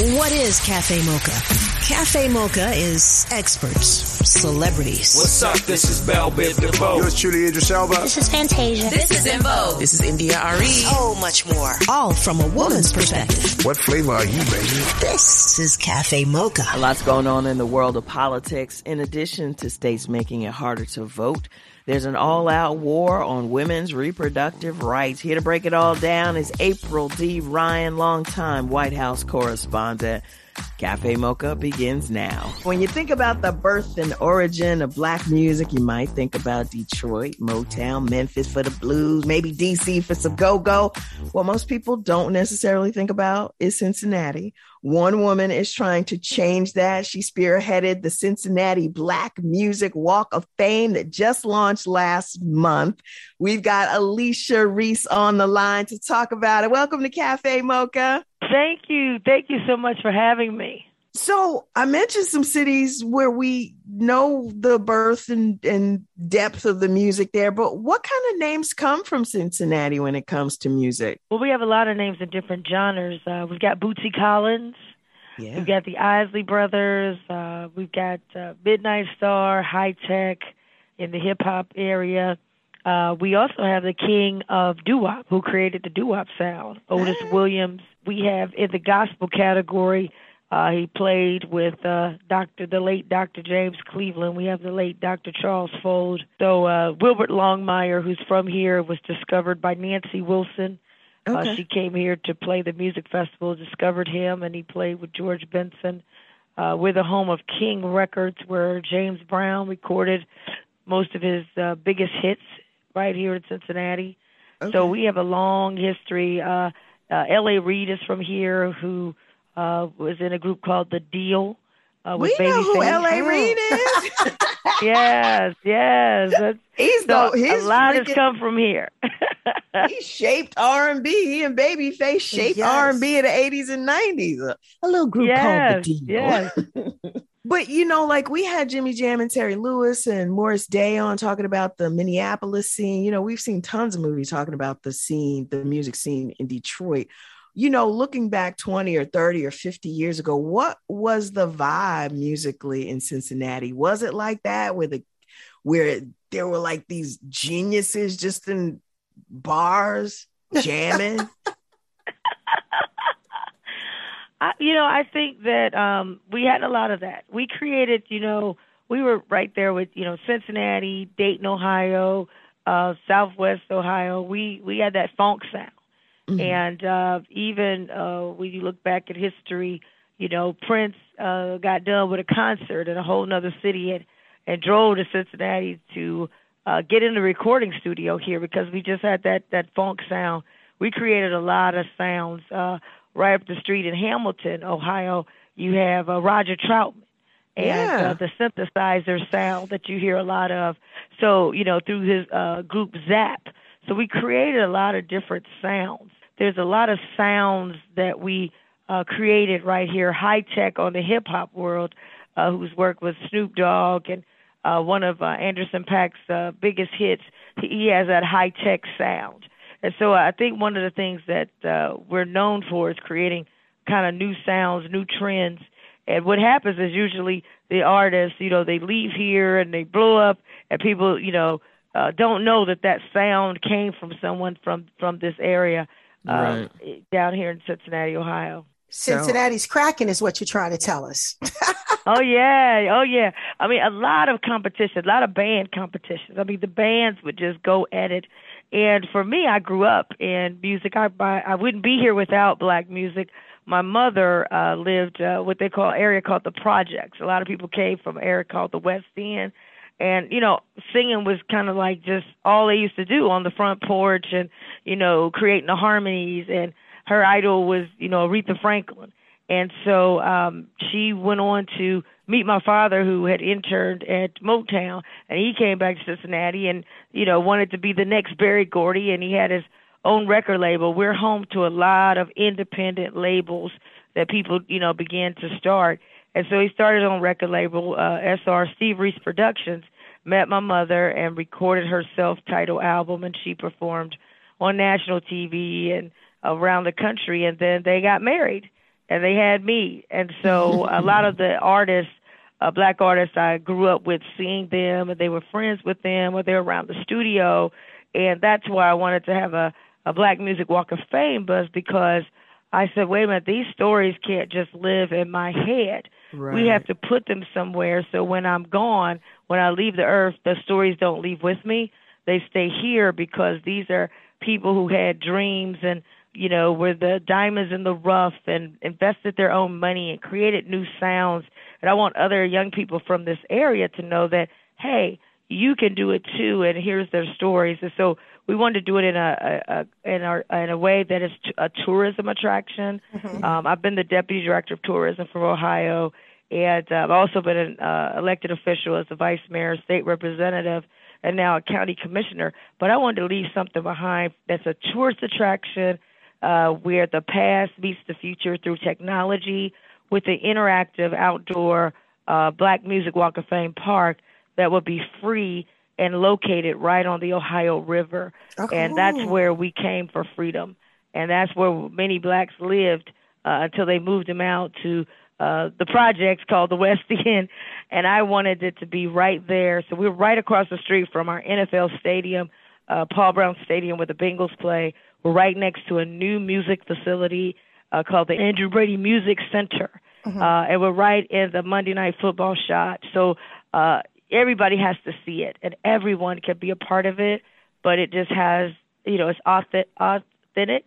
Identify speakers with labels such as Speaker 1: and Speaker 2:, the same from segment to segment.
Speaker 1: What is Cafe Mocha? Cafe Mocha is experts, celebrities.
Speaker 2: What's up? This is Bell Biv DeVoe.
Speaker 3: Yours truly, Idris Elba.
Speaker 4: This is Fantasia.
Speaker 5: This is En Vogue.
Speaker 6: This is India Arie.
Speaker 1: So much more. All from a woman's perspective.
Speaker 3: What flavor are you, baby?
Speaker 1: This is Cafe Mocha.
Speaker 6: A lot's going on in the world of politics. In addition to states making it harder to vote, there's an all-out war on women's reproductive rights. Here to break it all down is April D. Ryan, longtime White House correspondent. Cafe Mocha begins now. When you think about the birth and origin of black music, you might think about Detroit, Motown, Memphis for the blues, maybe DC for some go-go. What most people don't necessarily think about is Cincinnati. One woman is trying to change that. She spearheaded the Cincinnati Black Music Walk of Fame that just launched last month. We've got Alicia Reece on the line to talk about it. Welcome to Cafe Mocha.
Speaker 7: Thank you. Thank you so much for having me.
Speaker 6: So I mentioned some cities where we know the birth and, and depth of the music there, but what kind of names come from Cincinnati when it comes to music?
Speaker 7: Well, we have a lot of names in different genres. Uh, we've got Bootsy Collins.
Speaker 6: Yeah.
Speaker 7: We've got the Isley Brothers. Uh, we've got uh, Midnight Star, High Tech in the hip hop area. Uh, we also have the king of doo who created the doo sound, Otis Williams. We have in the gospel category, uh, he played with uh, Dr. the late Dr. James Cleveland. We have the late Dr. Charles Fold. So uh, Wilbert Longmire, who's from here, was discovered by Nancy Wilson.
Speaker 6: Okay.
Speaker 7: Uh, she came here to play the music festival, discovered him, and he played with George Benson. Uh, we're the home of King Records, where James Brown recorded most of his uh, biggest hits right here in Cincinnati.
Speaker 6: Okay.
Speaker 7: So we have a long history. Uh, uh, L.A. Reid is from here, who uh, was in a group called The Deele. Uh, with
Speaker 6: we know who. L.A. Reid is.
Speaker 7: yes, yes. That's,
Speaker 6: He's
Speaker 7: so
Speaker 6: the
Speaker 7: a lot has come from here.
Speaker 6: he shaped R and B. He and Babyface shaped
Speaker 1: Yes.
Speaker 6: R and B in the eighties and nineties.
Speaker 1: A little group
Speaker 7: yes,
Speaker 1: called The Deele.
Speaker 7: yes.
Speaker 6: But you know, like we had Jimmy Jam and Terry Lewis and Morris Day on talking about the Minneapolis scene. You know, we've seen tons of movies talking about the scene, the music scene in Detroit. You know, looking back 20 or 30 or 50 years ago, what was the vibe musically in Cincinnati? Was it like that where the where there were like these geniuses just in bars jamming?
Speaker 7: I, you know, I think that um, we had a lot of that. We created, you know, we were right there with, you know, Cincinnati, Dayton, Ohio, uh, Southwest Ohio. We we had that funk sound,
Speaker 6: Mhm.
Speaker 7: and uh, even uh, when you look back at history, you know, Prince uh, got done with a concert in a whole nother city and and drove to Cincinnati to uh, get in the recording studio here because we just had that that funk sound. We created a lot of sounds. Uh, right up the street in Hamilton, Ohio, you have uh, Roger Troutman and
Speaker 6: Yeah.
Speaker 7: uh, the synthesizer sound that you hear a lot of. So, you know, through his uh, group Zap. So we created a lot of different sounds. There's a lot of sounds that we uh, created right here, Hi-Tek on the hip hop world, uh, who's worked with Snoop Dogg and uh, one of uh, Anderson Paak's uh, biggest hits. He has that high tech sound. And so I think one of the things that uh, we're known for is creating kind of new sounds, new trends. And what happens is usually the artists, you know, they leave here and they blow up, and people, you know, uh, don't know that that sound came from someone from from this area uh, down here in Cincinnati, Ohio.
Speaker 1: Cincinnati's cracking is what you're trying to tell us.
Speaker 7: Oh yeah, oh yeah. I mean, a lot of competition, a lot of band competitions. I mean, the bands would just go at it. And for me, I grew up in music. I I, I wouldn't be here without black music. My mother uh, lived uh, what they call area called the projects. A lot of people came from area called the West End, and you know, singing was kind of like just all they used to do on the front porch, and you know, creating the harmonies. And her idol was you know Aretha Franklin And so um, she went on to meet my father, who had interned at Motown, and he came back to Cincinnati and you know wanted to be the next Berry Gordy, and he had his own record label. We're home to a lot of independent labels that people you know began to start, and so he started on record label uh, SR Steve Reece Productions. Met my mother and recorded her self-titled album, and she performed on national TV and around the country. And then they got married, and they had me. And so a lot of the artists uh, black artists I grew up with, seeing them, and they were friends with them, or they're around the studio, and that's why I wanted to have a a Black Music Walk of Fame, was because I said, wait a minute, these stories can't just live in my head.
Speaker 6: Right.
Speaker 7: We have to put them somewhere. So when I'm gone, when I leave the earth, the stories don't leave with me. They stay here because these are people who had dreams and you know were the diamonds in the rough and invested their own money and created new sounds and I want other young people from this area to know that, hey, you can do it too, and here's their stories. And so we wanted to do it in a, a, a in our in a way that is a tourism attraction. Mm-hmm. Um, I've been the deputy director of tourism for Ohio, and uh, I've also been an uh, elected official as a vice mayor, state representative, and now a county commissioner. But I wanted to leave something behind that's a tourist attraction, uh, where the past meets the future through technology with the interactive outdoor uh, Black Music Walk of Fame park that will be free and located right on the Ohio River. Oh, and that's where we came for freedom. And that's where many blacks lived uh, until they moved them out to uh, the projects called the West End. And I wanted it to be right there. So we're right across the street from our NFL stadium, uh, Paul Brown Stadium, where the Bengals play. We're right next to a new music facility uh, called the Andrew Brady Music Center. Mm-hmm. Uh, and we're right in the Monday Night Football shot. So uh, everybody has to see it, and everyone can be a part of it. But it just has, you know, it's authentic,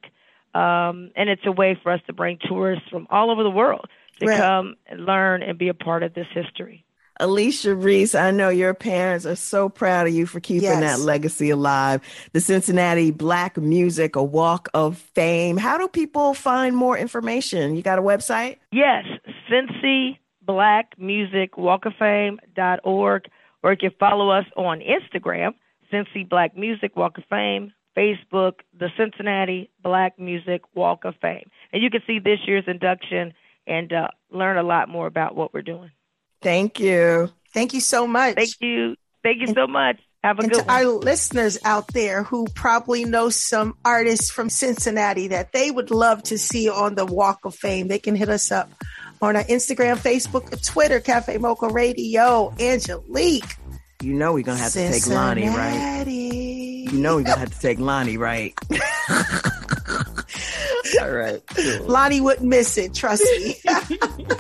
Speaker 7: um, and it's a way for us to bring tourists from all over the world to right. come and learn and be a part of this history.
Speaker 6: Alicia Reece, I know your parents are so proud of you for keeping yes. that legacy alive. The Cincinnati Black Music, a walk of fame. How do people find more information? You got a website?
Speaker 7: Yes, Cincy Black Music Walk of Fame dot org, or you can follow us on Instagram, Cincy Black Music Walk of Fame, Facebook, the Cincinnati Black Music Walk of Fame. And you can see this year's induction and uh, learn a lot more about what we're doing.
Speaker 6: Thank you.
Speaker 4: Thank you so much.
Speaker 7: Thank you. Thank you and, so much. Have a
Speaker 4: and
Speaker 7: good
Speaker 4: to
Speaker 7: one.
Speaker 4: our listeners out there who probably know some artists from Cincinnati that they would love to see on the Walk of Fame, they can hit us up on our Instagram, Facebook, Twitter, Cafe Mocha Radio. Angelique.
Speaker 6: You know we're gonna have Cincinnati. to take Lonnie, right? You know we're gonna have to take Lonnie, right? All right.
Speaker 4: Cool. Lonnie wouldn't miss it, trust me.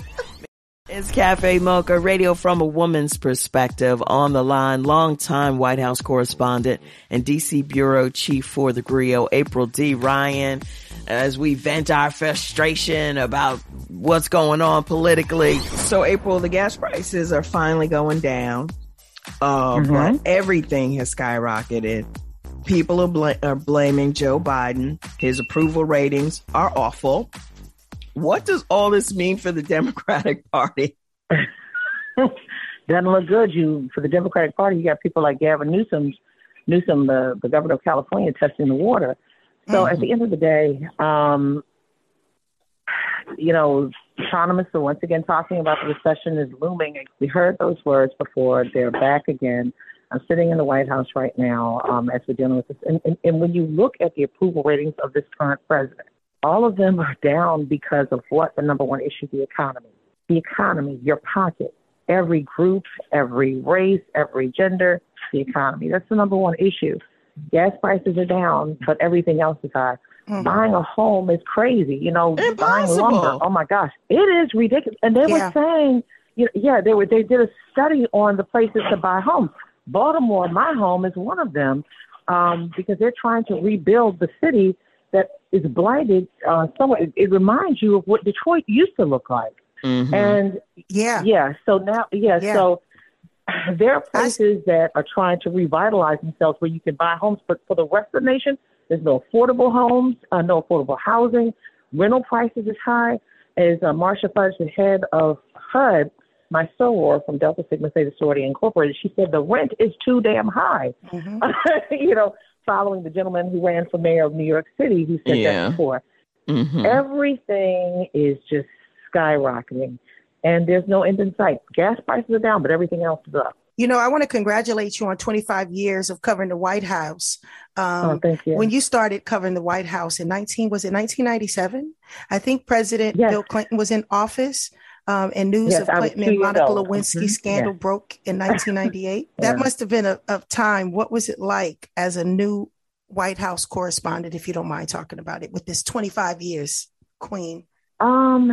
Speaker 6: It's Cafe Mocha, radio from a woman's perspective. On the line, longtime White House correspondent and DC Bureau Chief for the Grio, April D. Ryan, as we vent our frustration about what's going on politically. So, April, the gas prices are finally going down, uh, mm-hmm. but everything has skyrocketed. People are, bl- are blaming Joe Biden. His approval ratings are awful. What does all this mean for the Democratic Party?
Speaker 5: Doesn't look good. You for the Democratic Party, you got people like Gavin Newsom, Newsom, the, the governor of California, testing the water. So mm-hmm. at the end of the day, um, you know, economists are once again talking about the recession is looming. We heard those words before. They're back again. I'm sitting in the White House right now um, as we're dealing with this. And, and, and when you look at the approval ratings of this current president, all of them are down because of what the number one issue the economy. The economy, your pocket, every group, every race, every gender, the economy. That's the number one issue. Gas prices are down, but everything else is high. Mm-hmm. Buying a home is crazy. You know,
Speaker 6: Impossible.
Speaker 5: buying lumber. Oh my gosh, it is ridiculous. And they yeah. were saying, you know, yeah, they were. They did a study on the places to buy homes. Baltimore, my home, is one of them um, because they're trying to rebuild the city that is blighted uh, somewhat. It, it reminds you of what Detroit used to look like.
Speaker 6: Mm-hmm.
Speaker 5: And
Speaker 4: yeah,
Speaker 5: yeah. So now, yeah, yeah. so there are places I, that are trying to revitalize themselves where you can buy homes, but for the rest of the nation, there's no affordable homes, uh, no affordable housing. Rental prices is high. As uh, Marcia Fudge, the head of HUD, my soror from Delta Sigma Theta Sorority Incorporated. She said the rent is too damn high. Mm-hmm. you know, following the gentleman who ran for mayor of New York City who said yeah. that before. Mm-hmm. Everything is just skyrocketing, and there's no end in sight. Gas prices are down, but everything else is up.
Speaker 4: You know, I want to congratulate you on 25 years of covering the White House.
Speaker 5: Um, oh, thank you.
Speaker 4: When you started covering the White House in 19, was it 1997? I think President yes. Bill Clinton was in office. Um, and news yes, of Clinton and Monica Lewinsky mm-hmm. scandal broke in 1998. yeah. That must have been a, a time. What was it like as a new White House correspondent, if you don't mind talking about it, with this 25 years, Queen?
Speaker 5: Um,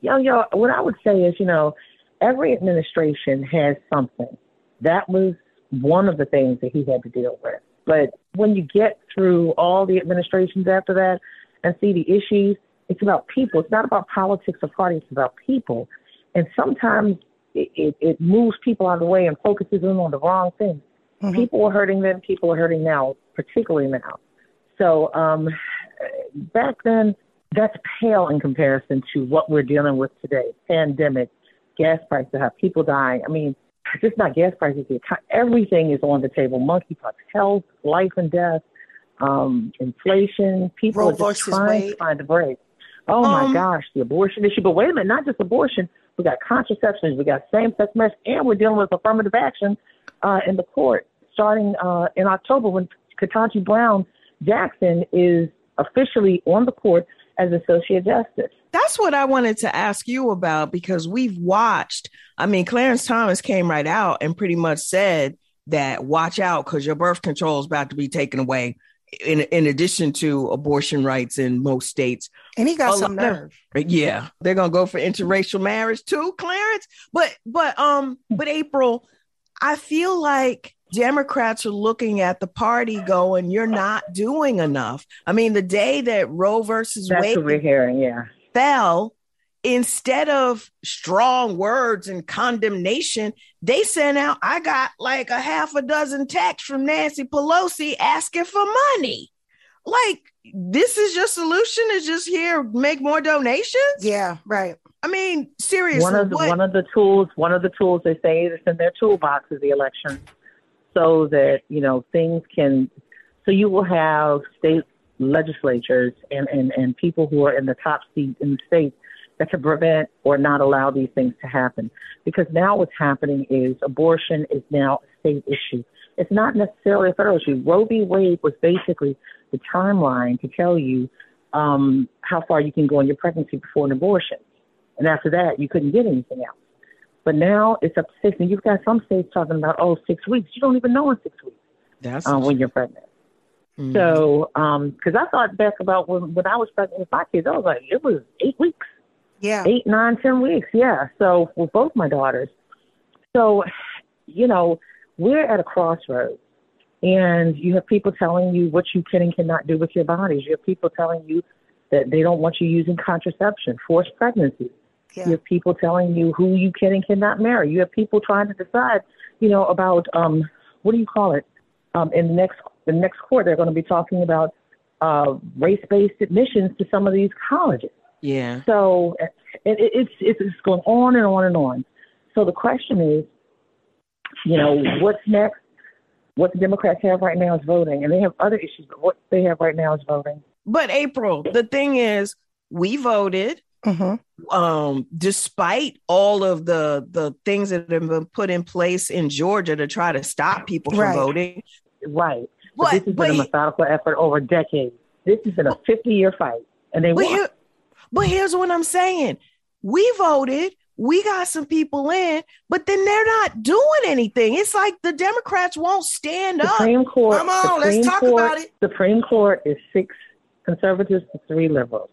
Speaker 5: yo, yo, what I would say is, you know, every administration has something. That was one of the things that he had to deal with. But when you get through all the administrations after that and see the issues, it's about people. It's not about politics or parties. It's about people. And sometimes it, it, it moves people out of the way and focuses in on the wrong things. Mm-hmm. People are hurting then. People are hurting now, particularly now. So um, back then, that's pale in comparison to what we're dealing with today. Pandemic, gas prices, have people dying. I mean, just not gas prices. Everything is on the table. Monkeypox, health, life and death, um, inflation. People Roe are just trying to find a break. Oh um, my gosh, the abortion issue. But wait a minute, not just abortion. We got contraceptions. We got same-sex marriage, and we're dealing with affirmative action uh, in the court starting uh, in October when Ketanji Brown Jackson is officially on the court as associate justice.
Speaker 6: That's what I wanted to ask you about because we've watched. I mean, Clarence Thomas came right out and pretty much said that watch out because your birth control is about to be taken away. In in addition to abortion rights in most states,
Speaker 4: and he got some nerve.
Speaker 6: Yeah, they're gonna go for interracial marriage too, Clarence. But but um, but April, I feel like Democrats are looking at the party going, you're not doing enough. I mean, the day that Roe versus
Speaker 5: That's
Speaker 6: Wade
Speaker 5: what we're hearing, yeah.
Speaker 6: fell, instead of strong words and condemnation, they sent out, I got like a half a dozen texts from Nancy Pelosi asking for money. Like, this is your solution is just here, make more donations?
Speaker 4: Yeah, right.
Speaker 6: I mean, seriously.
Speaker 5: One of the
Speaker 6: what?
Speaker 5: one of the tools, one of the tools they say is in their toolbox is the election so that you know things can. So you will have state legislatures and, and, and people who are in the top seat in the state that can prevent or not allow these things to happen. Because now what's happening is abortion is now a state issue. It's not necessarily a federal issue. Roe v. Wade was basically the timeline to tell you um, how far you can go in your pregnancy before an abortion. And after that, you couldn't get anything else. But now it's up to six, and you've got some states talking about oh six weeks. You don't even know in six weeks That's uh, when you're pregnant. Mm-hmm. So, because um, I thought back about when when I was pregnant with my kids, I was like, it was eight weeks.
Speaker 4: Yeah,
Speaker 5: eight, nine, ten weeks. Yeah. So with both my daughters, so you know we're at a crossroads, and you have people telling you what you can and cannot do with your bodies. You have people telling you that they don't want you using contraception, forced pregnancy. Yeah. You have people telling you who you can and cannot marry. You have people trying to decide, you know, about um, what do you call it? Um, in the next the next court, they're going to be talking about uh, race-based admissions to some of these colleges.
Speaker 6: Yeah.
Speaker 5: So it, it, it's it's going on and on and on. So the question is, you know, what's next? What the Democrats have right now is voting, and they have other issues, but what they have right now is voting.
Speaker 6: But April, the thing is, we voted. Mm-hmm. Um, despite all of the the things that have been put in place in Georgia to try to stop people from
Speaker 5: right.
Speaker 6: voting,
Speaker 5: right? But, but this has but, been a methodical effort over decades. This has been a fifty year fight, and they
Speaker 6: but
Speaker 5: won.
Speaker 6: Here, but here's what I'm saying: we voted. We got some people in, but then they're not doing anything. It's like the Democrats won't stand
Speaker 5: Supreme
Speaker 6: up.
Speaker 5: Court,
Speaker 4: Come on,
Speaker 5: Supreme
Speaker 4: let's talk
Speaker 5: Court,
Speaker 4: about it.
Speaker 5: Supreme Court is six conservatives to three liberals.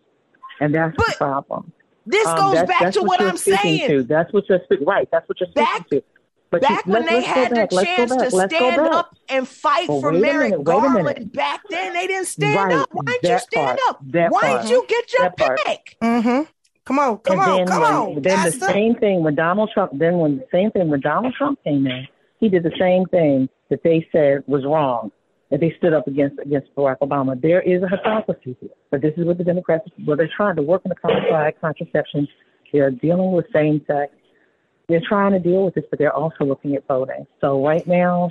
Speaker 5: And that's but the problem.
Speaker 6: This um, goes that's, back that's to what, what I'm saying.
Speaker 5: To. That's what you're speaking. Right. That's what you're speaking
Speaker 6: back,
Speaker 5: to.
Speaker 6: But back you, when they had the chance to stand up and fight well, for Merrick Garland back then, they didn't stand right. up. Why didn't you stand part, up? Why didn't you get your pick?
Speaker 4: Mm-hmm. Come on, come and on, come
Speaker 5: when,
Speaker 4: on.
Speaker 5: Then the same thing when Donald Trump. Then when the same thing when Donald Trump came in, he did the same thing that they said was wrong. That they stood up against against Barack Obama. There is a hypocrisy here. But this is what the Democrats, well, they're trying to work on the common contraception. They're dealing with same sex. They're trying to deal with this, but they're also looking at voting. So right now,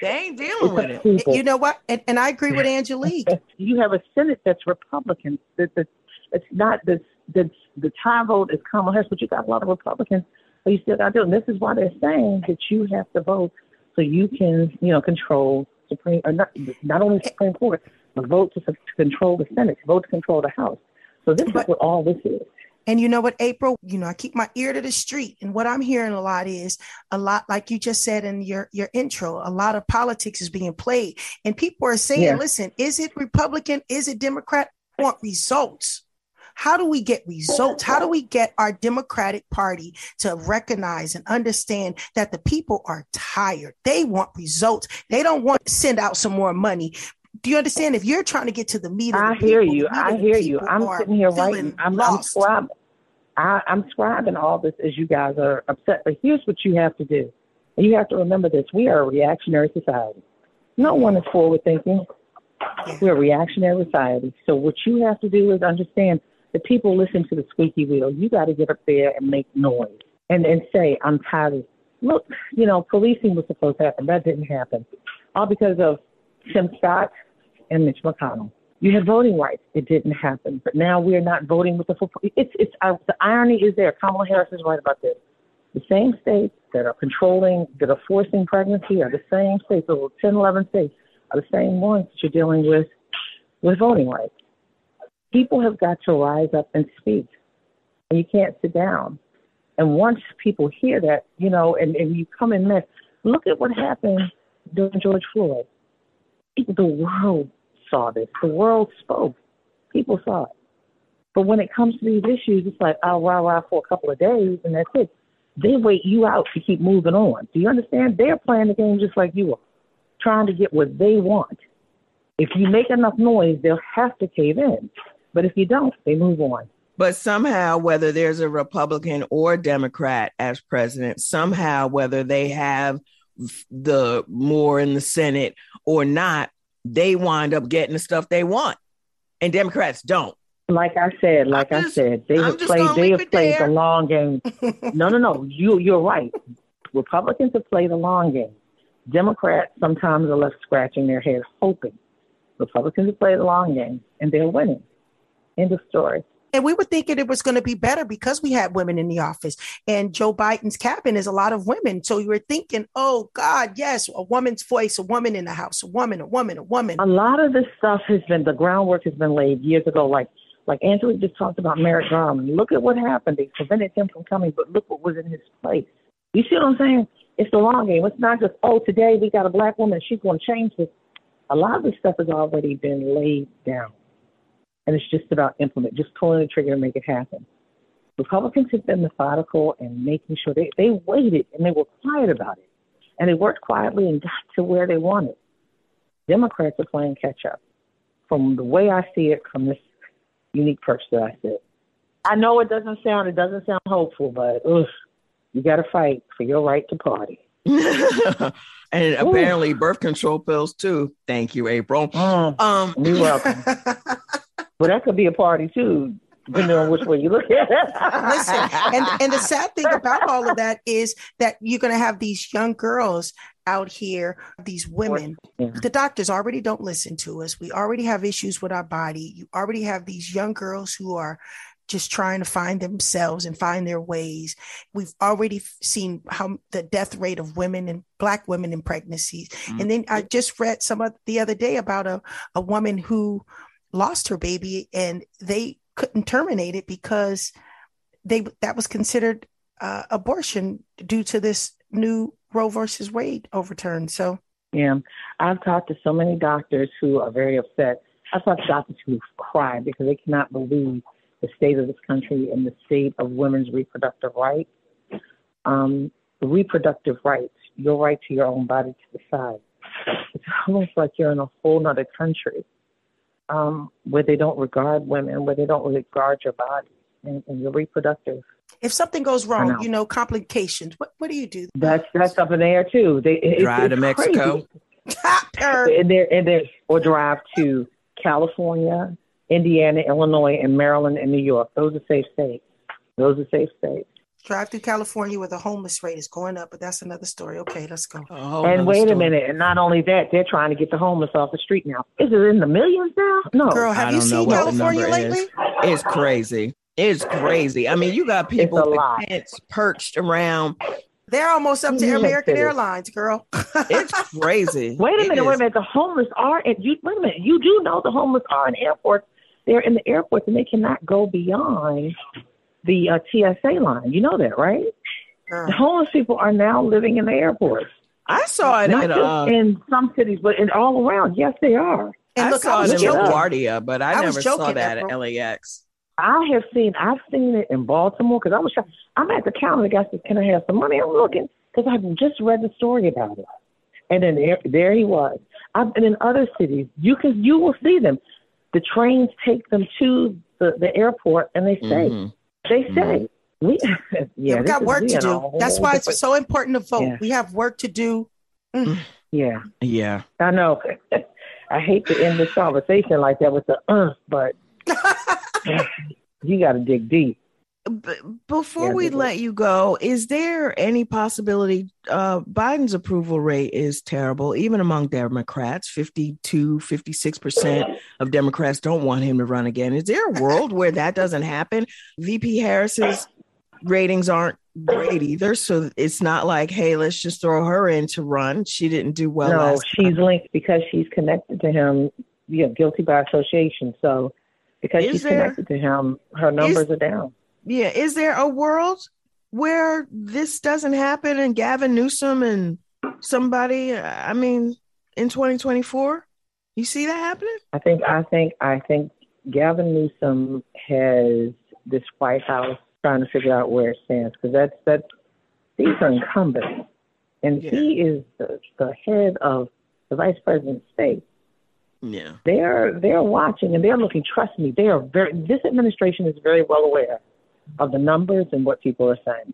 Speaker 6: they ain't dealing with it.
Speaker 4: People. You know what? And, and I agree with Angelique.
Speaker 5: you have a Senate that's Republican. That, that it's not this. The the tie vote is Kamala Harris, but you got a lot of Republicans. But you still got to do. And this is why they're saying that you have to vote so you can, you know, control Supreme or not not only Supreme Court, but vote to, to control the Senate, vote to control the House. So this but, is what all this is.
Speaker 4: And you know what, April, you know, I keep my ear to the street. And what I'm hearing a lot is a lot, like you just said in your, your intro, a lot of politics is being played. And people are saying, yeah. listen, is it Republican? Is it Democrat? I want results. How do we get results? How do we get our Democratic Party to recognize and understand that the people are tired? They want results. They don't want to send out some more money. Do you understand? If you're trying to get to the meat,
Speaker 5: I
Speaker 4: the
Speaker 5: hear
Speaker 4: people,
Speaker 5: you. I hear you. I'm sitting here writing. I'm, I'm scribing. I, I'm scribing all this as you guys are upset. But here's what you have to do. And you have to remember this. We are a reactionary society. No one is forward thinking. We're a reactionary society. So what you have to do is understand that people listen to the squeaky wheel. You got to get up there and make noise and, and say, I'm tired of, look, you know, policing was supposed to happen. That didn't happen. All because of Tim Scott and Mitch McConnell. You had voting rights. It didn't happen. But now we are not voting with the full. It's, it's, uh, the irony is there. Kamala Harris is right about this. The same states that are controlling, that are forcing pregnancy are the same states, the 10, 11 states, are the same ones that you're dealing with with voting rights. People have got to rise up and speak. And you can't sit down. And once people hear that, you know, and, and you come in next, look at what happened during George Floyd the world saw this. The world spoke. People saw it. But when it comes to these issues, it's like, I'll rah rah for a couple of days and that's it. They wait you out to keep moving on. Do you understand? They're playing the game just like you are, trying to get what they want. If you make enough noise, they'll have to cave in. But if you don't, they move on.
Speaker 6: But somehow, whether there's a Republican or Democrat as president, somehow, whether they have the more in the Senate or not, they wind up getting the stuff they want, and Democrats don't.
Speaker 5: Like I said, like just, I said, they I'm have played. They have played there. the long game. no, no, no. You, you're right. Republicans have played the long game. Democrats sometimes are left scratching their head, hoping. Republicans have played the long game, and they're winning. End of story.
Speaker 4: And we were thinking it was going to be better because we had women in the office. And Joe Biden's cabinet is a lot of women. So you were thinking, oh, God, yes, a woman's voice, a woman in the house, a woman, a woman, a woman.
Speaker 5: A lot of this stuff has been, the groundwork has been laid years ago. Like, like Angela just talked about Merrick Garland. Look at what happened. They prevented him from coming, but look what was in his place. You see what I'm saying? It's the long game. It's not just, oh, today we got a black woman, she's going to change this. A lot of this stuff has already been laid down and it's just about implement, just pulling the trigger and make it happen. Republicans have been methodical and making sure they, they waited and they were quiet about it. And they worked quietly and got to where they wanted. Democrats are playing catch up. From the way I see it, from this unique perch that I sit. I know it doesn't sound it doesn't sound hopeful, but ugh, you got to fight for your right to party.
Speaker 6: and Ooh. apparently birth control pills too. Thank you, April.
Speaker 5: Mm, um, you're welcome. But that could be a party too, depending on which way you look at it.
Speaker 4: Listen, and, and the sad thing about all of that is that you're going to have these young girls out here, these women. Yeah. The doctors already don't listen to us. We already have issues with our body. You already have these young girls who are just trying to find themselves and find their ways. We've already seen how the death rate of women and black women in pregnancies. Mm-hmm. And then I just read some of the other day about a, a woman who lost her baby and they couldn't terminate it because they that was considered uh, abortion due to this new Roe versus Wade overturn. So
Speaker 5: yeah, I've talked to so many doctors who are very upset. I've talked to doctors who cry because they cannot believe the state of this country and the state of women's reproductive rights. Um, reproductive rights, your right to your own body to decide. It's almost like you're in a whole other country um, where they don't regard women, where they don't regard your body and, and your reproductive.
Speaker 4: If something goes wrong, know. you know, complications. What what do you do?
Speaker 5: That's that's up in the air too. They
Speaker 6: drive to Mexico.
Speaker 5: and there and there or drive to California, Indiana, Illinois, and Maryland and New York. Those are safe states. Those are safe states.
Speaker 4: Drive through California where the homeless rate is going up, but that's another story. Okay, let's go.
Speaker 5: and wait story. a minute, and not only that, they're trying to get the homeless off the street now. Is it in the millions now? No,
Speaker 4: girl, have you seen California lately?
Speaker 6: Is. It's crazy. It's crazy. I mean, you got people with tents perched around.
Speaker 4: They're almost up to American Airlines, girl.
Speaker 6: it's crazy.
Speaker 5: Wait a minute, wait a minute. The homeless are and you wait a minute. You do know the homeless are in airports. They're in the airports and they cannot go beyond the uh, TSA line. You know that, right? Uh, the homeless people are now living in the airports.
Speaker 6: I saw it
Speaker 5: Not
Speaker 6: in,
Speaker 5: just
Speaker 6: uh,
Speaker 5: in some cities, but in all around. Yes, they are.
Speaker 6: And
Speaker 4: I
Speaker 6: look,
Speaker 4: saw
Speaker 6: I
Speaker 4: it
Speaker 6: it
Speaker 4: in
Speaker 6: in
Speaker 4: joking.
Speaker 6: LaGuardia, but I,
Speaker 4: I
Speaker 6: never saw
Speaker 4: joking,
Speaker 6: that at LAX.
Speaker 5: I have seen I've seen it in Baltimore because I was. I'm at the counter. The guy says, "Can I have some money?" I'm looking because I just read the story about it, and then there, there he was. I've been in other cities. You can you will see them. The trains take them to the, the airport, and they stay.
Speaker 6: Mhm.
Speaker 5: They mm-hmm. stay. We yeah,
Speaker 4: Yeah, we
Speaker 5: this
Speaker 4: got work
Speaker 5: we
Speaker 4: to do. That's why it's so important to vote.
Speaker 5: Yeah.
Speaker 4: We have work to do. Mm.
Speaker 5: Mm, yeah.
Speaker 6: Yeah.
Speaker 5: I know. I hate to end this conversation like that with the uh, but you got to dig deep.
Speaker 6: B- before
Speaker 5: Yeah,
Speaker 6: we let you go, is there any possibility uh, Biden's approval rate is terrible, even among Democrats? 52, 56% of Democrats don't want him to run again. Is there a world where that doesn't happen? VP Harris's ratings aren't great either. So it's not like, hey, let's just throw her in to run. She didn't do well.
Speaker 5: no,
Speaker 6: last
Speaker 5: she's
Speaker 6: time.
Speaker 5: linked because she's connected to him. You know, guilty by association. So because
Speaker 6: Is
Speaker 5: she's
Speaker 6: there-
Speaker 5: connected to him, her numbers are down.
Speaker 6: Yeah. Is there a world where this doesn't happen and Gavin Newsom and somebody, I mean, in 2024? You see that happening?
Speaker 5: I think I think I think Gavin Newsom has this White House trying to figure out where it stands because that's that's these are incumbents, and
Speaker 6: Yeah.
Speaker 5: he is the, the head of the vice president's state.
Speaker 6: Yeah.
Speaker 5: They're they're watching and they're looking. Trust me, they are very. This administration is very well aware of the numbers and what people are saying,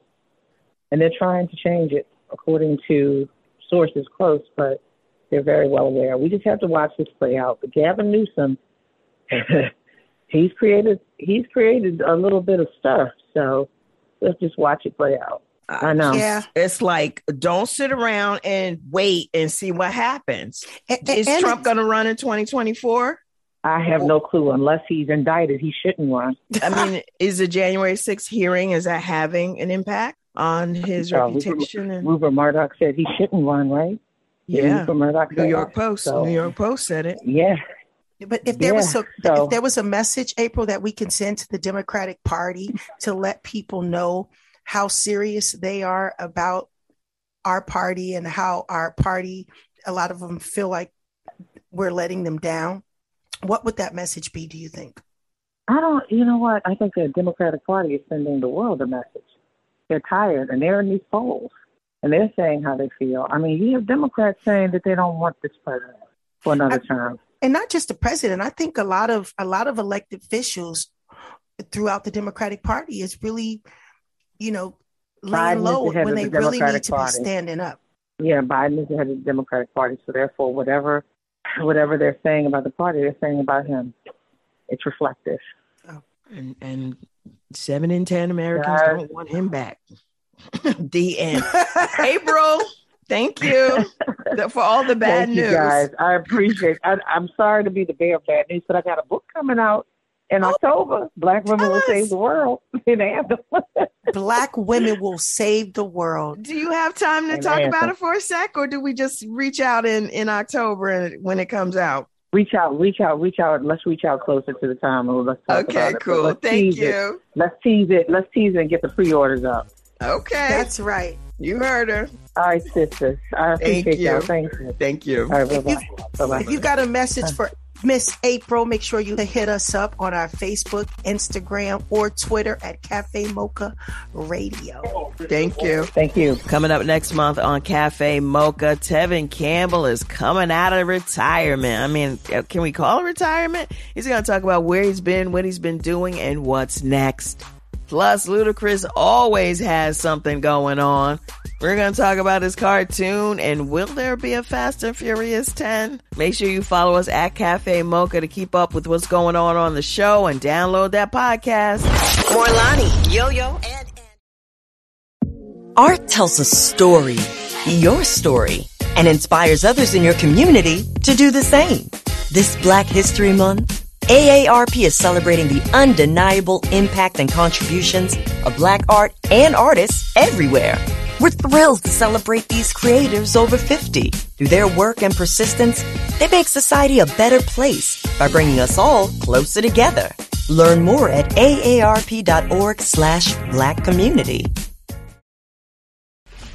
Speaker 5: and they're trying to change it according to sources close, but they're very well aware. We just have to watch this play out. But Gavin Newsom, he's created he's created a little bit of stuff. So let's just watch it play out. Uh, I know.
Speaker 4: Yeah.
Speaker 6: It's like, don't sit around and wait and see what happens.
Speaker 4: And,
Speaker 6: Is
Speaker 4: and
Speaker 6: Trump going to run in 2024?
Speaker 5: I have no clue. Unless he's indicted, he shouldn't run.
Speaker 6: I mean, is the January 6th hearing, is that having an impact on his
Speaker 5: Uh, Rupert-
Speaker 6: reputation? And,
Speaker 5: Rupert Murdoch said he shouldn't run, right?
Speaker 6: Yeah.
Speaker 5: Rupert Murdoch
Speaker 6: New York? Post.
Speaker 5: So,
Speaker 6: New York Post said it.
Speaker 5: Yeah.
Speaker 4: But if there was a
Speaker 5: so-
Speaker 4: if there was a message, April, that we can send to the Democratic Party to let people know how serious they are about our party and how our party, a lot of them feel like we're letting them down. What would that message be? Do you think?
Speaker 5: I don't, you know what? I think the Democratic Party is sending the world a message. They're tired and they're in these polls and they're saying how they feel. I mean, you have Democrats saying that they don't want this president for another term.
Speaker 4: and not just the president i think a lot of a lot of elected officials throughout the democratic party is really you know laying
Speaker 5: Biden
Speaker 4: low
Speaker 5: the
Speaker 4: when they
Speaker 5: the
Speaker 4: really need to
Speaker 5: Party.
Speaker 4: be standing up
Speaker 5: Yeah, Biden is the head of the Democratic Party, so therefore, whatever, whatever they're saying about the party, they're saying about him. It's reflective. Oh.
Speaker 6: And, and seven in 10 Americans don't want him back. the end. April, thank you for all the bad
Speaker 5: Thank
Speaker 6: news.
Speaker 5: guys. I appreciate. I, I'm sorry to be the bearer of bad news, but I got a book coming out in oh, October. Black women
Speaker 4: tell
Speaker 5: will
Speaker 4: us.
Speaker 5: save the world in Anthem.
Speaker 4: black women will save the world
Speaker 6: Do you have time to
Speaker 5: Amen.
Speaker 6: talk about it for a sec, or do we just reach out in, in October and- when it comes out?
Speaker 5: reach out, reach out, reach out. Let's reach out closer to the time let's talk
Speaker 6: Okay,
Speaker 5: about it. But
Speaker 6: cool.
Speaker 5: let's
Speaker 6: Thank
Speaker 5: tease it.
Speaker 6: you.
Speaker 5: Let's tease it. Let's tease it and get the pre-orders up.
Speaker 6: Okay.
Speaker 4: that's right
Speaker 6: you heard her.
Speaker 5: All right, sisters. I
Speaker 6: Thank
Speaker 5: appreciate y'all.
Speaker 6: you. Thank you.
Speaker 5: All right, bye
Speaker 4: If you-
Speaker 5: bye. Bye bye.
Speaker 4: if you got a message for miss april make sure you hit us up on our facebook instagram or twitter at cafe mocha radio
Speaker 6: Thank you.
Speaker 5: Thank you.
Speaker 6: Coming up next month on Cafe Mocha, Tevin Campbell is coming out of retirement. I mean, uh, can we call it retirement? He's going to talk about where he's been, what he's been doing, and what's next. Plus, Ludacris always has something going on. We're going to talk about his cartoon and will there be a Fast and Furious 10? Make sure you follow us at Cafe Mocha to keep up with what's going on on the show and download that podcast.
Speaker 1: Morlani, Yo Yo, and,
Speaker 8: and. Art tells a story, your story, and inspires others in your community to do the same. This Black History Month, AARP is celebrating the undeniable impact and contributions of Black art and artists everywhere. We're thrilled to celebrate these creators over 50. Through their work and persistence, they make society a better place by bringing us all closer together. Learn more at aarp.org slash black community.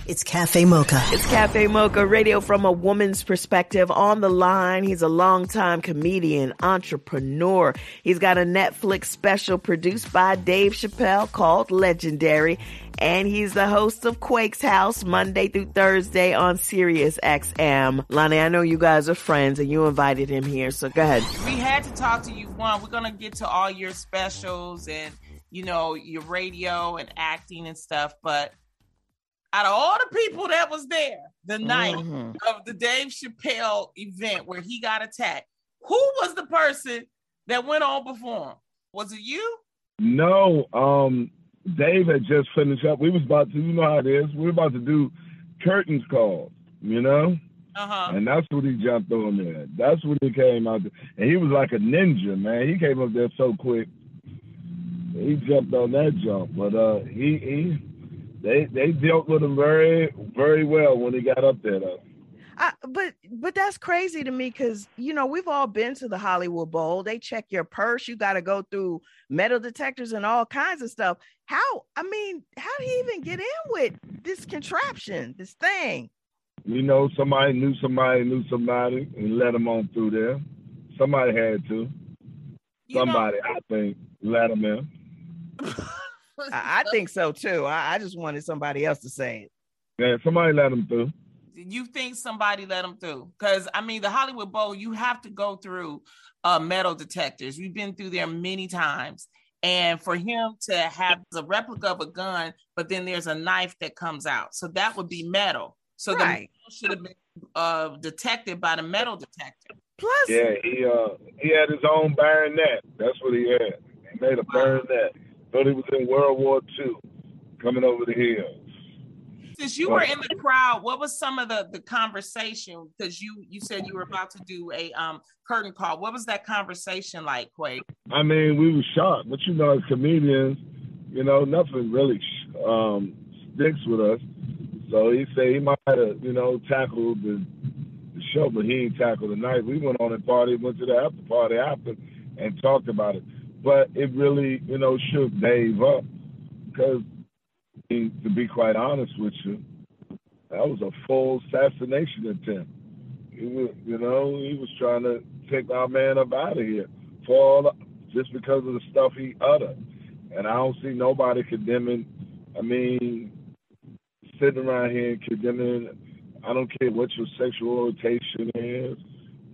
Speaker 1: It's Cafe Mocha.
Speaker 6: It's Cafe Mocha, radio from a woman's perspective. On the line, he's a longtime comedian, entrepreneur. He's got a Netflix special produced by Dave Chappelle called Legendary. And he's the host of Quake's House Monday through Thursday on Sirius XM. Lonnie, I know you guys are friends and you invited him here, so go ahead.
Speaker 9: We had to talk to you. One, we're going to get to all your specials and, you know, your radio and acting and stuff, but out of all the people that was there the night mm-hmm. of the Dave Chappelle event where he got attacked, who was the person that went on before him? Was it you?
Speaker 10: No, um, Dave had just finished up. We was about to, you know how it is. We were about to do curtains calls, you know.
Speaker 9: Uh-huh.
Speaker 10: And that's what he jumped on there. That's what he came out there. And he was like a ninja, man. He came up there so quick. He jumped on that jump. But uh he he they they dealt with him very very well when he got up there though.
Speaker 6: I, but but that's crazy to me because you know we've all been to the Hollywood Bowl. They check your purse. You got to go through metal detectors and all kinds of stuff. How I mean, how did he even get in with this contraption, this thing?
Speaker 10: You know, somebody knew somebody knew somebody and let him on through there. Somebody had to. Somebody, know, I think, let him in.
Speaker 6: I, think so too. I, I, just wanted somebody else to say it.
Speaker 10: Yeah, somebody let him through.
Speaker 9: You think somebody let him through? Because I mean, the Hollywood Bowl, you have to go through uh, metal detectors. We've been through there many times, and for him to have the replica of a gun, but then there's a knife that comes out, so that would be metal. So right. the should have been uh, detected by the metal detector.
Speaker 6: Plus,
Speaker 10: yeah, he uh he had his own baronet. That's what he had. He made a bayonet. Thought he was in World War II, coming over the hills.
Speaker 9: Since you were in the crowd, what was some of the the conversation? Because you you said you were about to do a um curtain call. What was that conversation like, Quake?
Speaker 10: I mean, we were shocked, but you know, as comedians, you know, nothing really um, sticks with us. So he said he might have, you know, tackled the, the show, but he ain't tackled the night. We went on and party, went to the after party after, and talked about it but it really, you know, shook Dave up because, to be quite honest with you, that was a full assassination attempt. He was, you know, he was trying to take our man up out of here for all the, just because of the stuff he uttered. And I don't see nobody condemning. I mean, sitting around here condemning. I don't care what your sexual orientation is,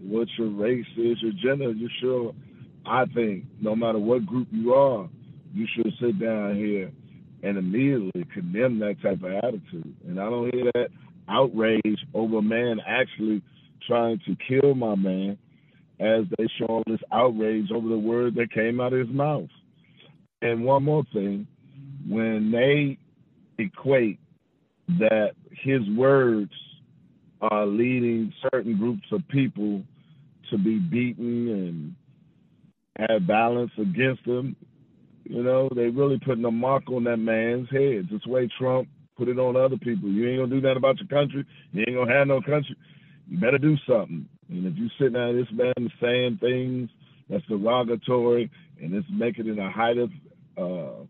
Speaker 10: what your race is, your gender. You sure I think no matter what group you are, you should sit down here and immediately condemn that type of attitude. And I don't hear that outrage over a man actually trying to kill my man as they show all this outrage over the word that came out of his mouth. And one more thing, when they equate that his words are leading certain groups of people to be beaten and had balance against him. You know, they really putting a mark on that man's head. Just way Trump put it on other people. You ain't gonna do that about your country. You ain't gonna have no country. You better do something. And if you sit down, this man saying things that's derogatory and it's making it a height of uh,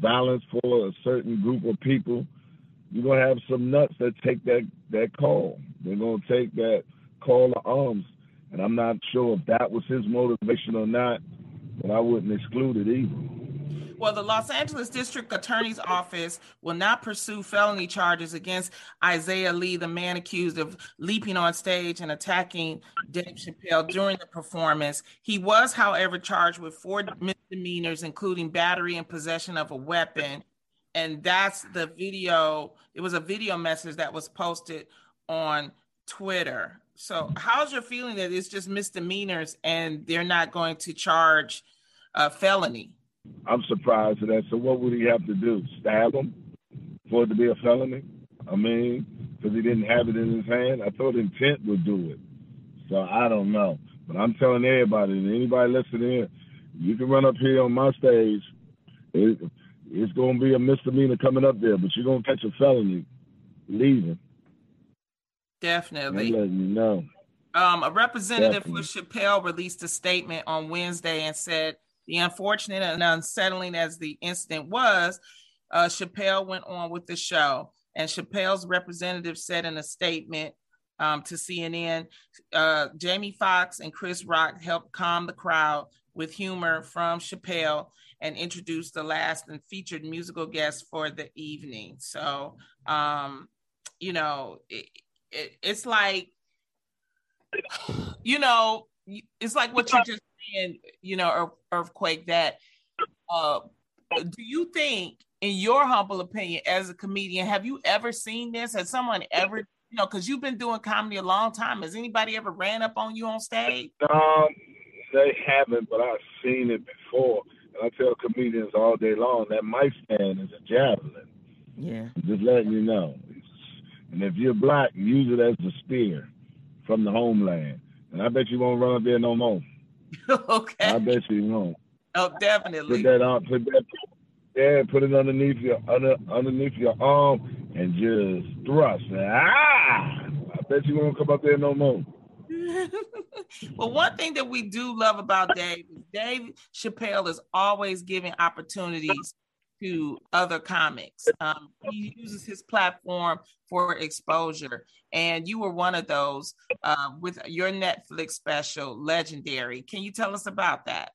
Speaker 10: violence for a certain group of people, you're gonna have some nuts that take that that call. They're gonna take that call to arms and I'm not sure if that was his motivation or not, but I wouldn't exclude it either.
Speaker 9: Well, the Los Angeles District Attorney's Office will not pursue felony charges against Isaiah Lee, the man accused of leaping on stage and attacking Dave Chappelle during the performance. He was, however, charged with four misdemeanors, including battery and possession of a weapon. And that's the video. It was a video message that was posted on Twitter. So, how's your feeling that it's just misdemeanors and they're not going to charge a felony?
Speaker 10: I'm surprised at that. So what would he have to do? Stab him for it to be a felony? I mean, because he didn't have it in his hand. I thought intent would do it. So I don't know. But I'm telling everybody, and anybody listening, you can run up here on my stage. It, it's going to be a misdemeanor coming up there, but you're going to catch a felony leaving.
Speaker 9: Definitely.
Speaker 10: Letting you know.
Speaker 9: Um, a representative Definitely. for Chappelle released a statement on Wednesday and said the unfortunate and unsettling as the incident was, uh, Chappelle went on with the show. And Chappelle's representative said in a statement um, to CNN uh, Jamie Foxx and Chris Rock helped calm the crowd with humor from Chappelle and introduced the last and featured musical guest for the evening. So, um, you know, it, it, it's like, you know, it's like what you're just saying, you know, earthquake that uh do you think in your humble opinion as a comedian have you ever seen this? Has someone ever you know because you've been doing comedy a long time. Has anybody ever ran up on you on stage?
Speaker 10: Um they haven't but i've seen it before. And i tell comedians all day long that mic stand is a javelin.
Speaker 6: Yeah.
Speaker 10: Just letting you know and if you're black use it as a spear from the homeland and i bet you won't run up there no more
Speaker 9: okay. I
Speaker 10: bet you won't.
Speaker 9: Oh, definitely.
Speaker 10: Put that on. Put that. Yeah, put it underneath your under, underneath your arm and just thrust. Ah! I bet you won't come up there no more.
Speaker 9: well, one thing that we do love about Dave is Dave Chappelle is always giving opportunities to other comics. Um, he uses his platform for exposure, and you were one of those uh, with your Netflix special, Legendary. Can you tell us about that?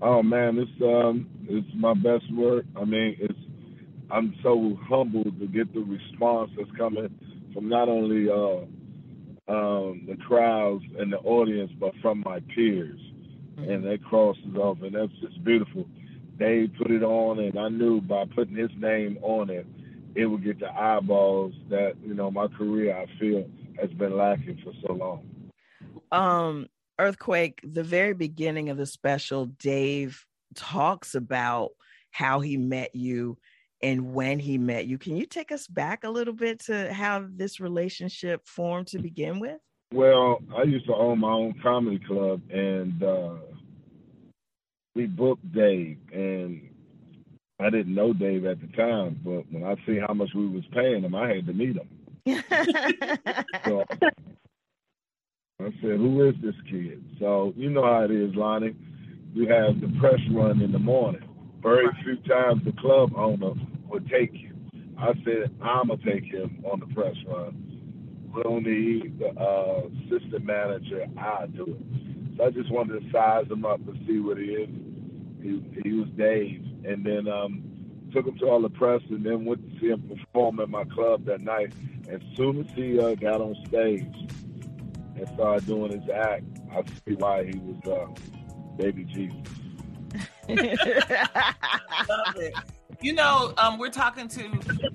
Speaker 10: Oh man, it's um, it's my best work. I mean, it's I'm so humbled to get the response that's coming from not only uh, um, the crowds and the audience, but from my peers, mm-hmm. and that crosses off, and that's just beautiful. They put it on, and I knew by putting his name on it, it would get the eyeballs that you know my career I feel has been lacking for so long.
Speaker 6: Um, earthquake. The very beginning of the special, Dave talks about how he met you and when he met you. Can you take us back a little bit to how this relationship formed to begin with?
Speaker 10: Well, I used to own my own comedy club, and uh, we booked Dave, and I didn't know Dave at the time, but when I see how much we was paying him, I had to meet him. so I said, "Who is this kid?" So you know how it is, Lonnie. You have the press run in the morning. Very few times the club owner would take you. I said, "I'm gonna take him on the press run." We don't need the uh, assistant manager. I do it. I just wanted to size him up and see what he is. He, he was Dave, and then um, took him to all the press, and then went to see him perform at my club that night. As soon as he uh, got on stage and started doing his act, I see why he was uh, baby Jesus.
Speaker 9: Love it. You know, um, we're talking to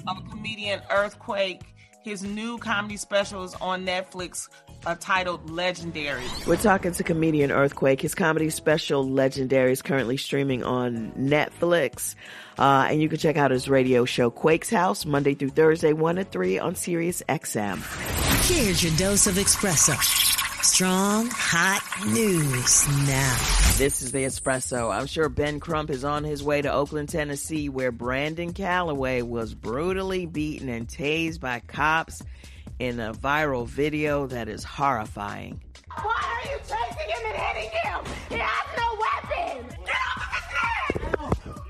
Speaker 9: um, comedian Earthquake. His new comedy special is on Netflix uh, titled Legendary.
Speaker 6: We're talking to comedian Earthquake. His comedy special Legendary is currently streaming on Netflix. Uh, and you can check out his radio show Quake's House Monday through Thursday, 1 to 3 on Sirius XM.
Speaker 1: Here's your dose of espresso. Strong, hot news now.
Speaker 6: This is the espresso. I'm sure Ben Crump is on his way to Oakland, Tennessee, where Brandon Calloway was brutally beaten and tased by cops in a viral video that is horrifying.
Speaker 11: Why are you chasing him and hitting him? He has no weapon! Get off of his neck!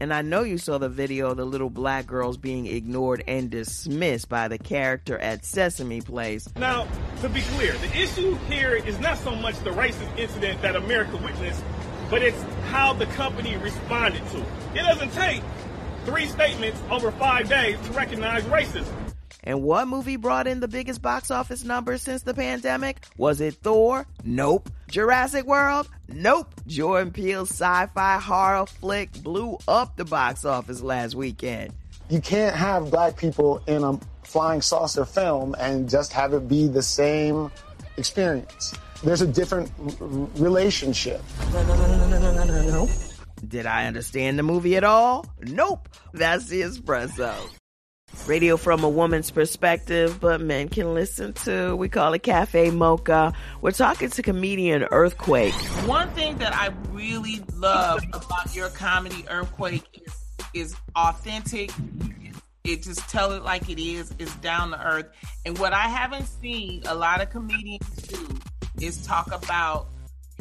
Speaker 6: And I know you saw the video of the little black girls being ignored and dismissed by the character at Sesame Place.
Speaker 12: Now, to be clear, the issue here is not so much the racist incident that America witnessed, but it's how the company responded to it. It doesn't take three statements over five days to recognize racism.
Speaker 6: And what movie brought in the biggest box office numbers since the pandemic? Was it Thor? Nope. Jurassic World? Nope. Jordan Peele's sci-fi horror flick blew up the box office last weekend.
Speaker 13: You can't have black people in a flying saucer film and just have it be the same experience. There's a different r- relationship. No, no, no, no, no, no, no, no.
Speaker 6: Did I understand the movie at all? Nope. That's the espresso. Radio from a woman's perspective, but men can listen to. We call it Cafe Mocha. We're talking to comedian Earthquake.
Speaker 9: One thing that I really love about your comedy, Earthquake, is, is authentic. It just tell it like it is. It's down to earth. And what I haven't seen a lot of comedians do is talk about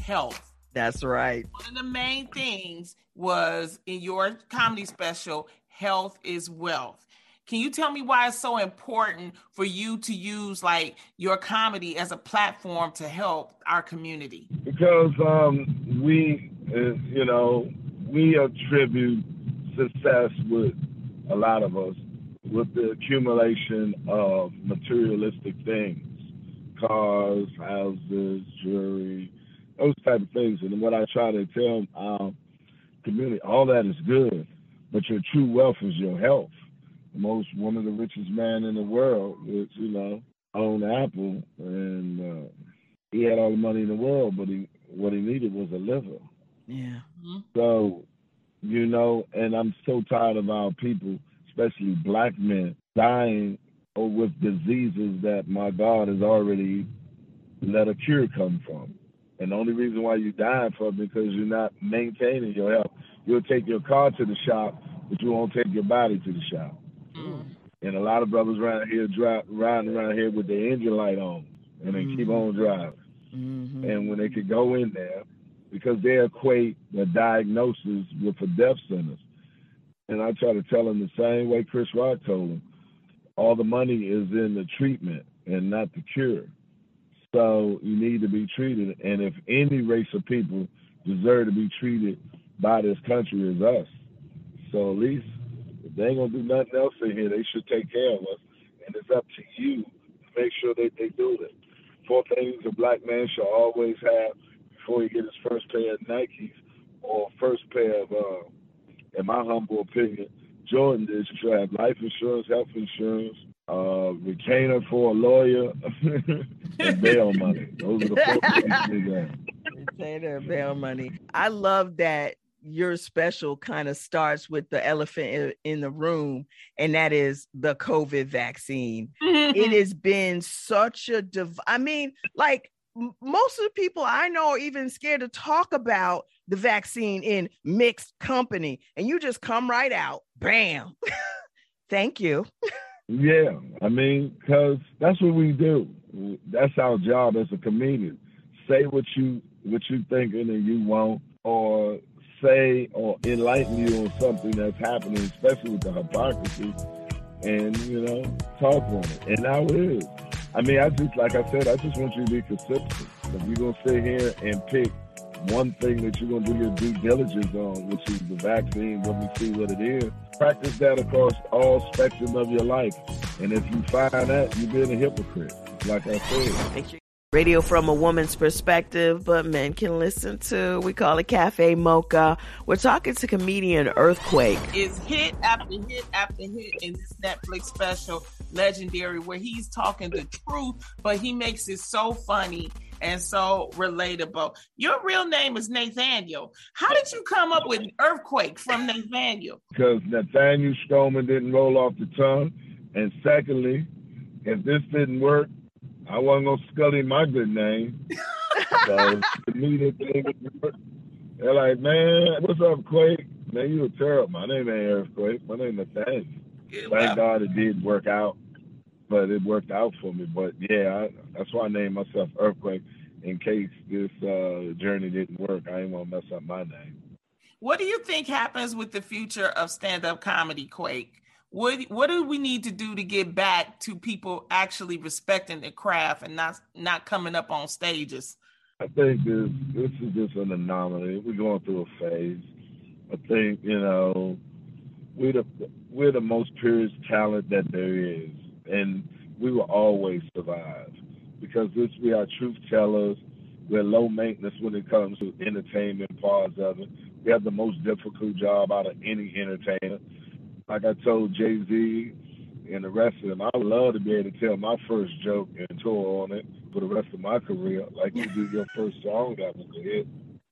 Speaker 9: health.
Speaker 6: That's right.
Speaker 9: One of the main things was in your comedy special, health is wealth. Can you tell me why it's so important for you to use like your comedy as a platform to help our community?
Speaker 10: Because um, we, uh, you know, we attribute success with a lot of us with the accumulation of materialistic things, cars, houses, jewelry, those type of things. And what I try to tell our community, all that is good, but your true wealth is your health most one of the richest men in the world, which you know owned Apple, and uh, he had all the money in the world, but he what he needed was a liver.
Speaker 6: Yeah.
Speaker 9: Mm-hmm.
Speaker 10: So, you know, and I'm so tired of our people, especially black men, dying or with diseases that my God has already let a cure come from. And the only reason why you die from it because you're not maintaining your health. You'll take your car to the shop, but you won't take your body to the shop. And a lot of brothers around here drive, riding around here with their engine light on, and they keep on driving.
Speaker 6: Mm-hmm.
Speaker 10: And when they could go in there, because they equate the diagnosis with a death sentence. And I try to tell them the same way Chris Rock told them. All the money is in the treatment and not the cure. So you need to be treated. And if any race of people deserve to be treated by this country, is us. So at least if they ain't gonna do nothing else in here, they should take care of us. And it's up to you to make sure that they do it. Four things a black man should always have before he get his first pair of Nikes or first pair of, uh, in my humble opinion, Jordan is you should have life insurance, health insurance, uh, retainer for a lawyer, and bail money. Those are the four things you got.
Speaker 6: Retainer bail money. I love that your special kind of starts with the elephant in, in the room, and that is the COVID vaccine. it has been such a div- I mean, like m- most of the people I know are even scared to talk about the vaccine in mixed company, and you just come right out, bam. Thank you.
Speaker 10: Yeah, I mean, because that's what we do. That's our job as a comedian. Say what you what you thinking and you want, or say or enlighten you on something that's happening, especially with the hypocrisy, and you know, talk on it. And I will. I mean, I just like I said, I just want you to be consistent. If you're gonna sit here and pick one thing that you're gonna do your due diligence on, which is the vaccine, let me see what it is. Practice that across all spectrum of your life. And if you find that, you're being a hypocrite. Like I said.
Speaker 6: Radio from a woman's perspective, but men can listen to. We call it Cafe Mocha. We're talking to comedian Earthquake.
Speaker 9: Is hit after hit after hit in this Netflix special, Legendary, where he's talking the truth, but he makes it so funny and so relatable. Your real name is Nathaniel. How did you come up with Earthquake from Nathaniel?
Speaker 10: because Nathaniel Stroman didn't roll off the tongue. And secondly, if this didn't work, I wasn't gonna scully my good name. so to me, the thing would. They're like, man, what's up, Quake? Man, you a terrible. My name ain't Earthquake. My name is Nathaniel. Thank God it did work out, but it worked out for me. But yeah, I, that's why I named myself Earthquake in case this uh, journey didn't work. I didn't want to mess up my name.
Speaker 9: What do you think happens with the future of stand-up comedy, Quake? What what do we need to do to get back to people actually respecting the craft and not not coming up on stages
Speaker 10: I think this this is just an anomaly. We're going through a phase. I think you know we're the we're the most purest talent that there is, and we will always survive because this we are truth tellers. We're low maintenance when it comes to entertainment parts of it. We have the most difficult job out of any entertainer. Like I told Jay Z and the rest of them, I would love to be able to tell my first joke and tour on it for the rest of my career, like you do your first song that was a hit.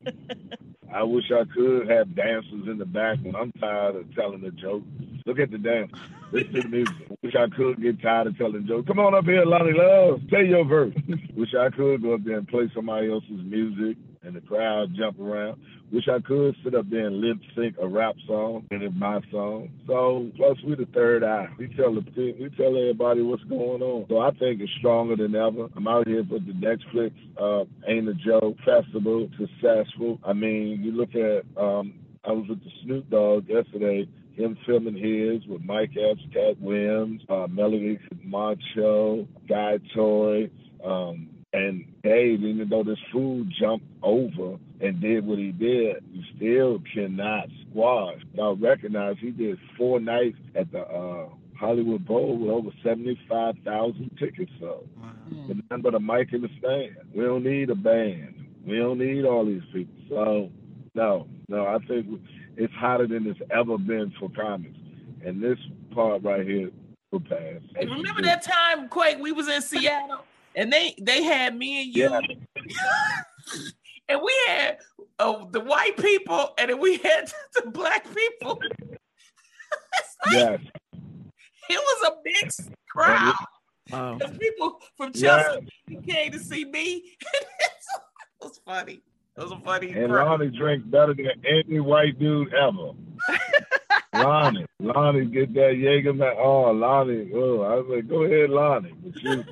Speaker 10: I wish I could have dancers in the back when I'm tired of telling a joke. Look at the dance. The. Wish I could get tired of telling jokes. Come on up here, Lonnie Love. Tell your verse. Wish I could go up there and play somebody else's music and the crowd jump around. Wish I could sit up there and lip sync a rap song and it's my song. So plus we the third eye. We tell the we tell everybody what's going on. So I think it's stronger than ever. I'm out here for the Netflix uh, Ain't a Joke Festival successful. I mean, you look at um, I was with the Snoop Dogg yesterday him filming his with Mike Epps, Katt Williams, uh, Melody Macho, Guy Toy, um, and Dave, even though this fool jumped over and did what he did, you still cannot squash. Now recognize he did four nights at the uh, Hollywood Bowl with over 75,000 tickets sold. Wow. But nothing but a mic in the stand. We don't need a band. We don't need all these people. So, no, no, I think it's hotter than it's ever been for comics. And this part right here will pass.
Speaker 9: Hey, remember that time, Quake, we was in Seattle and they they had me and you yeah. and we had uh, the white people and then we had the black people. like, yes. It was a mixed crowd. Wow. People from Chelsea yeah. came to see me. it was funny. Was a funny.
Speaker 10: And crowd. Lonnie drank better than any white dude ever. Lonnie, Lonnie, get that Jaeger man. Oh, Lonnie. Oh, I was like, go ahead, Lonnie. But you,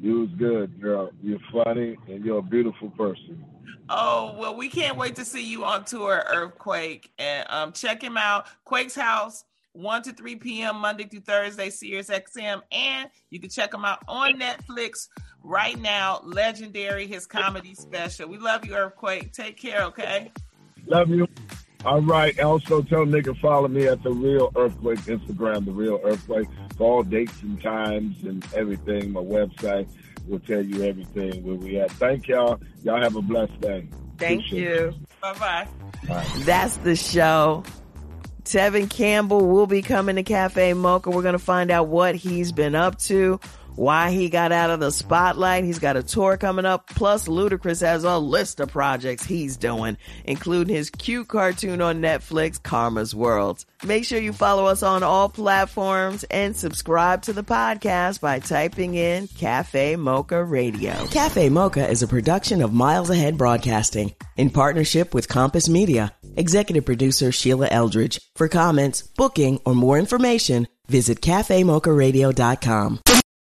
Speaker 10: you was good, girl. You're funny and you're a beautiful person.
Speaker 9: Oh well, we can't wait to see you on tour, Earthquake, and um, check him out. Quake's House, one to three p.m. Monday through Thursday, Sirius XM, and you can check him out on Netflix right now. Legendary, his comedy special. We love you, Earthquake. Take care, okay?
Speaker 10: Love you. All right. Also, tell nigga follow me at the Real Earthquake Instagram, the Real Earthquake for all dates and times and everything. My website will tell you everything where we at. Thank y'all. Y'all have a blessed day.
Speaker 6: Thank Appreciate you.
Speaker 9: Bye bye.
Speaker 6: That's the show. Tevin Campbell will be coming to Cafe Mocha. We're going to find out what he's been up to why he got out of the spotlight. He's got a tour coming up. Plus, Ludacris has a list of projects he's doing, including his cute cartoon on Netflix, Karma's World. Make sure you follow us on all platforms and subscribe to the podcast by typing in Cafe Mocha Radio.
Speaker 14: Cafe Mocha is a production of Miles Ahead Broadcasting in partnership with Compass Media. Executive producer Sheila Eldridge. For comments, booking, or more information, visit cafemocharadio.com.